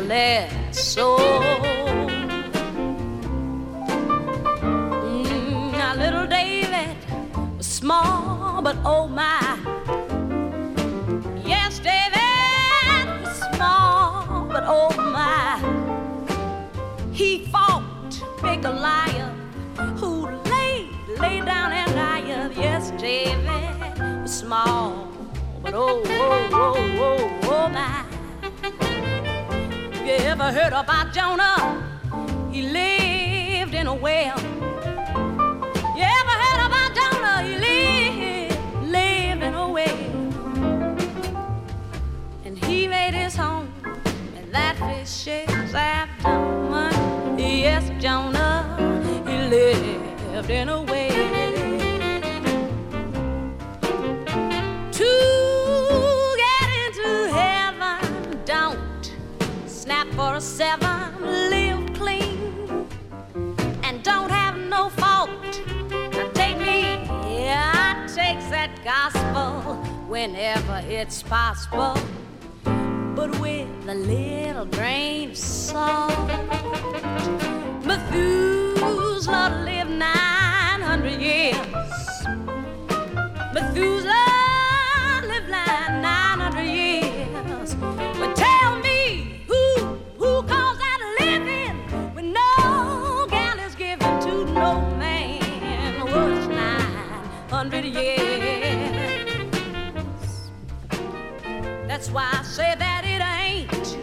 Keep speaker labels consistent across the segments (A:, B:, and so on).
A: necessarily so. Whenever it's possible, but with a little grain of salt. Methuselah why I say that it ain't.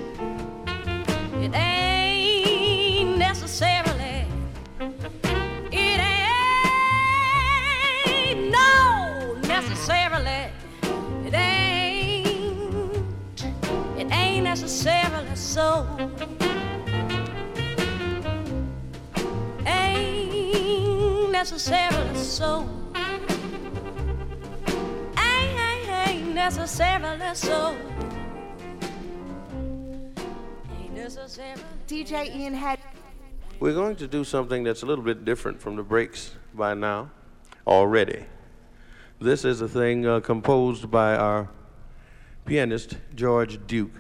A: It ain't necessarily. It ain't no necessarily. It ain't. It ain't necessarily so. Ain't necessarily so. Necessarily so.
B: DJ Ian Head
C: We're going to do something that's a little bit different from the breaks by now already. This is a thing uh, composed by our pianist, George Duke.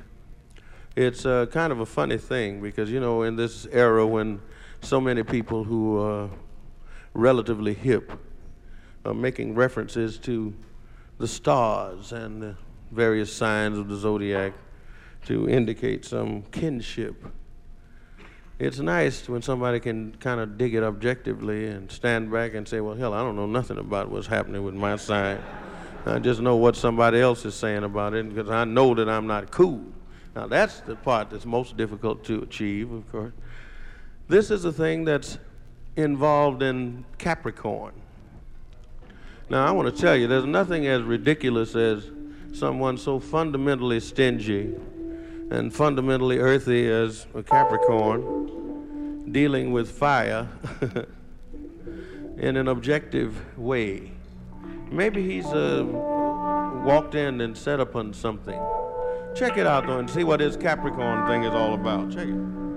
C: It's uh, kind of a funny thing because, you know, in this era when so many people who are relatively hip are making references to the stars and the various signs of the zodiac to indicate some kinship it's nice when somebody can kind of dig it objectively and stand back and say, well, hell, I don't know nothing about what's happening with my side. I just know what somebody else is saying about it because I know that I'm not cool. Now, that's the part that's most difficult to achieve, of course. This is a thing that's involved in Capricorn. Now, I want to tell you, there's nothing as ridiculous as someone so fundamentally stingy and fundamentally earthy as a Capricorn dealing with fire in an objective way. Maybe he's uh, walked in and set upon something. Check it out though and see what this Capricorn thing is all about. Check it.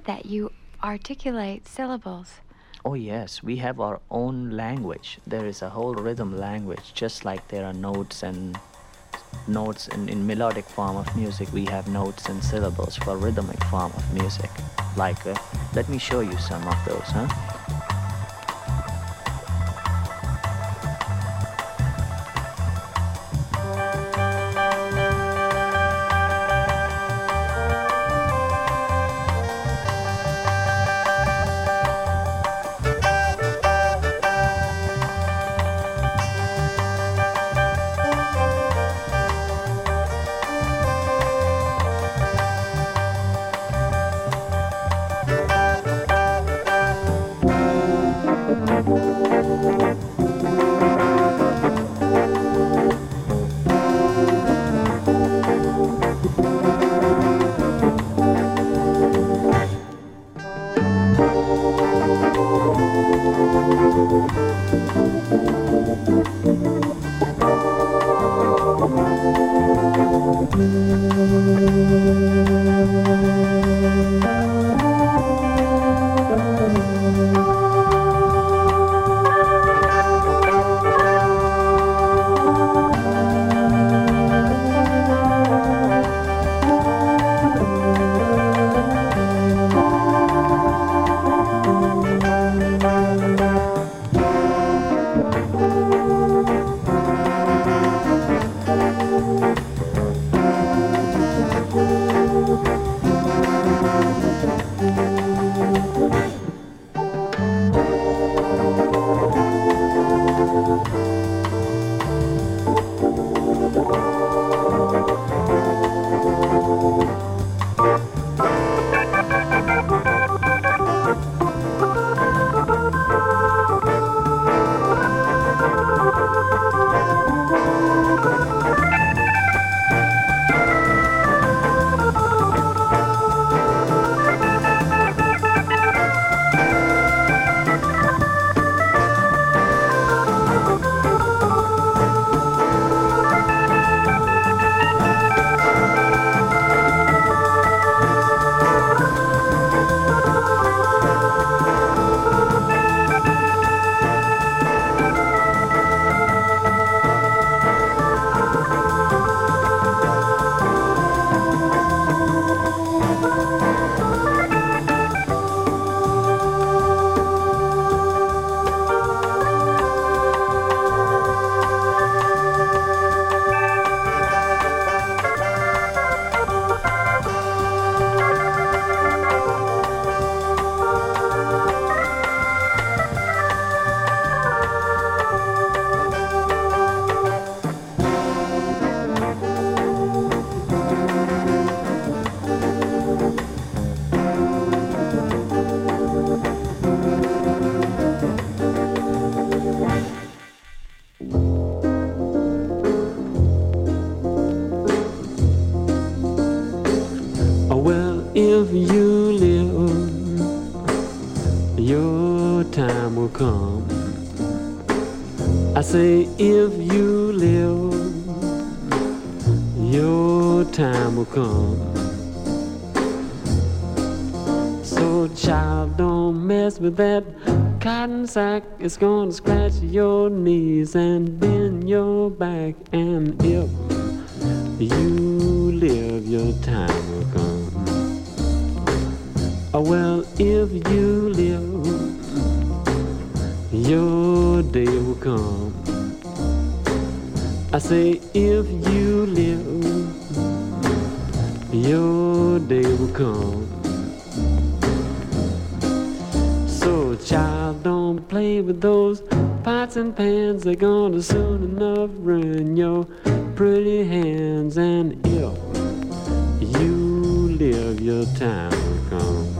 B: I've that you articulate syllables.
D: Oh, yes, we have our own language. There is a whole rhythm language, just like there are notes and notes in, in melodic form of music. We have notes and syllables for rhythmic form of music. Like, uh, let me show you some of those, huh?
A: It's gonna scratch your knees and bend your back. And if you live, your time will come. Oh, well, if you live, your day will come. I say, if you live, your day will come. Play with those pots and pans. They're gonna soon enough ruin your pretty hands. And if you live, your time will come.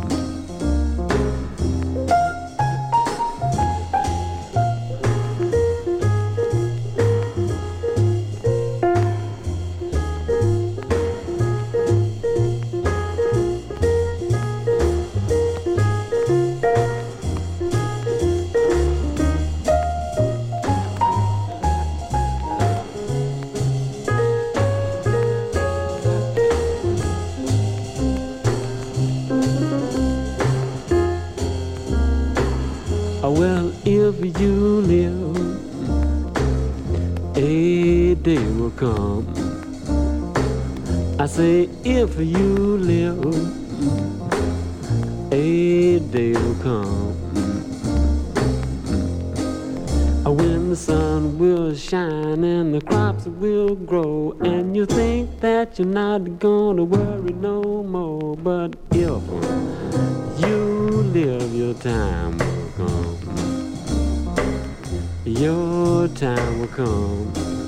A: Live, a day will come uh, when the sun will shine and the crops will grow, and you think that you're not gonna worry no more. But if you live, your time will come. Your time will come.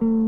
E: you.